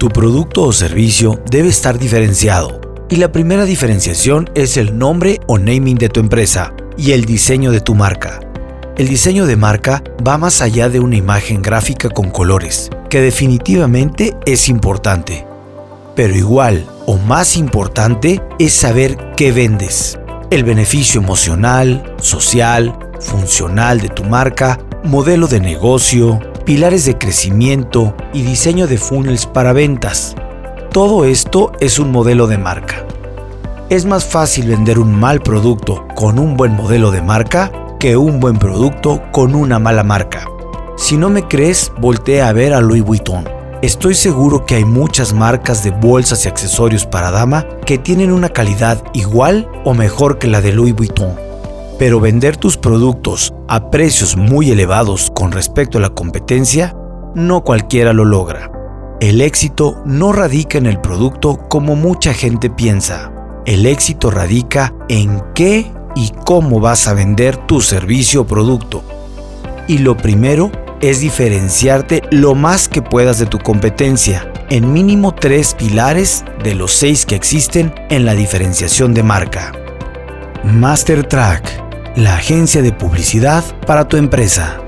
Tu producto o servicio debe estar diferenciado. Y la primera diferenciación es el nombre o naming de tu empresa y el diseño de tu marca. El diseño de marca va más allá de una imagen gráfica con colores, que definitivamente es importante. Pero igual o más importante es saber qué vendes. El beneficio emocional, social, funcional de tu marca, modelo de negocio, pilares de crecimiento y diseño de funnels para ventas. Todo esto es un modelo de marca. Es más fácil vender un mal producto con un buen modelo de marca que un buen producto con una mala marca. Si no me crees, voltea a ver a Louis Vuitton. Estoy seguro que hay muchas marcas de bolsas y accesorios para dama que tienen una calidad igual o mejor que la de Louis Vuitton. Pero vender tus productos a precios muy elevados con respecto a la competencia, no cualquiera lo logra. El éxito no radica en el producto como mucha gente piensa. El éxito radica en qué y cómo vas a vender tu servicio o producto. Y lo primero es diferenciarte lo más que puedas de tu competencia, en mínimo tres pilares de los seis que existen en la diferenciación de marca. Master Track, la agencia de publicidad para tu empresa.